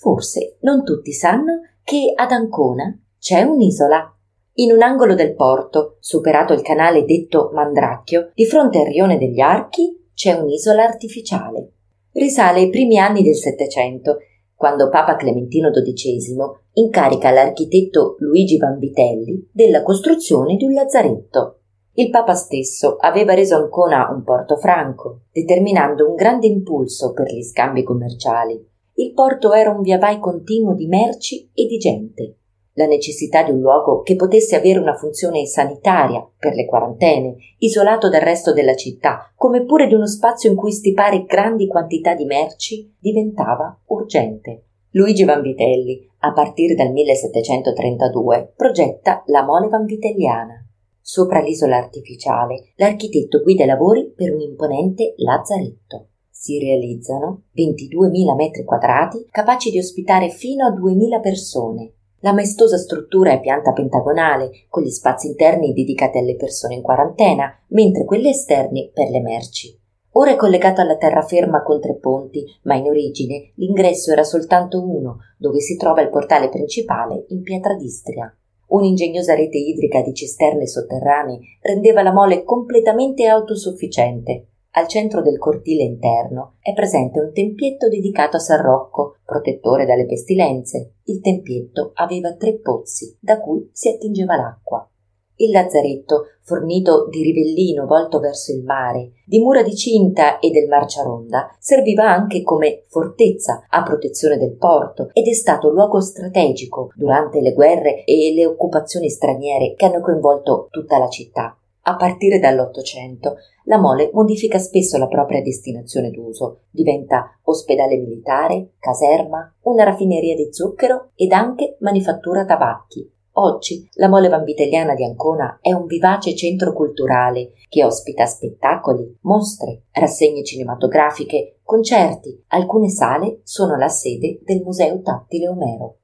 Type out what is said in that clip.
Forse non tutti sanno che ad Ancona c'è un'isola. In un angolo del porto, superato il canale detto Mandracchio, di fronte al rione degli Archi c'è un'isola artificiale. Risale ai primi anni del Settecento, quando Papa Clementino XII incarica l'architetto Luigi Vanvitelli della costruzione di un lazzaretto. Il Papa stesso aveva reso Ancona un porto franco, determinando un grande impulso per gli scambi commerciali il porto era un viavai continuo di merci e di gente. La necessità di un luogo che potesse avere una funzione sanitaria per le quarantene, isolato dal resto della città, come pure di uno spazio in cui stipare grandi quantità di merci, diventava urgente. Luigi Vanvitelli, a partire dal 1732, progetta la mole vanvitelliana. Sopra l'isola artificiale, l'architetto guida i lavori per un imponente lazzaretto si realizzano 22.000 metri quadrati capaci di ospitare fino a 2.000 persone. La maestosa struttura è pianta pentagonale, con gli spazi interni dedicati alle persone in quarantena, mentre quelli esterni per le merci. Ora è collegato alla terraferma con tre ponti, ma in origine l'ingresso era soltanto uno, dove si trova il portale principale in pietra d'Istria. Un'ingegnosa rete idrica di cisterne sotterranee rendeva la mole completamente autosufficiente. Al centro del cortile interno è presente un tempietto dedicato a San Rocco, protettore dalle pestilenze. Il tempietto aveva tre pozzi da cui si attingeva l'acqua. Il lazzaretto, fornito di rivellino volto verso il mare, di mura di cinta e del marciaronda, serviva anche come fortezza a protezione del porto ed è stato luogo strategico durante le guerre e le occupazioni straniere che hanno coinvolto tutta la città. A partire dall'Ottocento la mole modifica spesso la propria destinazione d'uso, diventa ospedale militare, caserma, una raffineria di zucchero ed anche manifattura tabacchi. Oggi la mole vanvitelliana di Ancona è un vivace centro culturale che ospita spettacoli, mostre, rassegne cinematografiche, concerti. Alcune sale sono la sede del Museo Tattile Omero.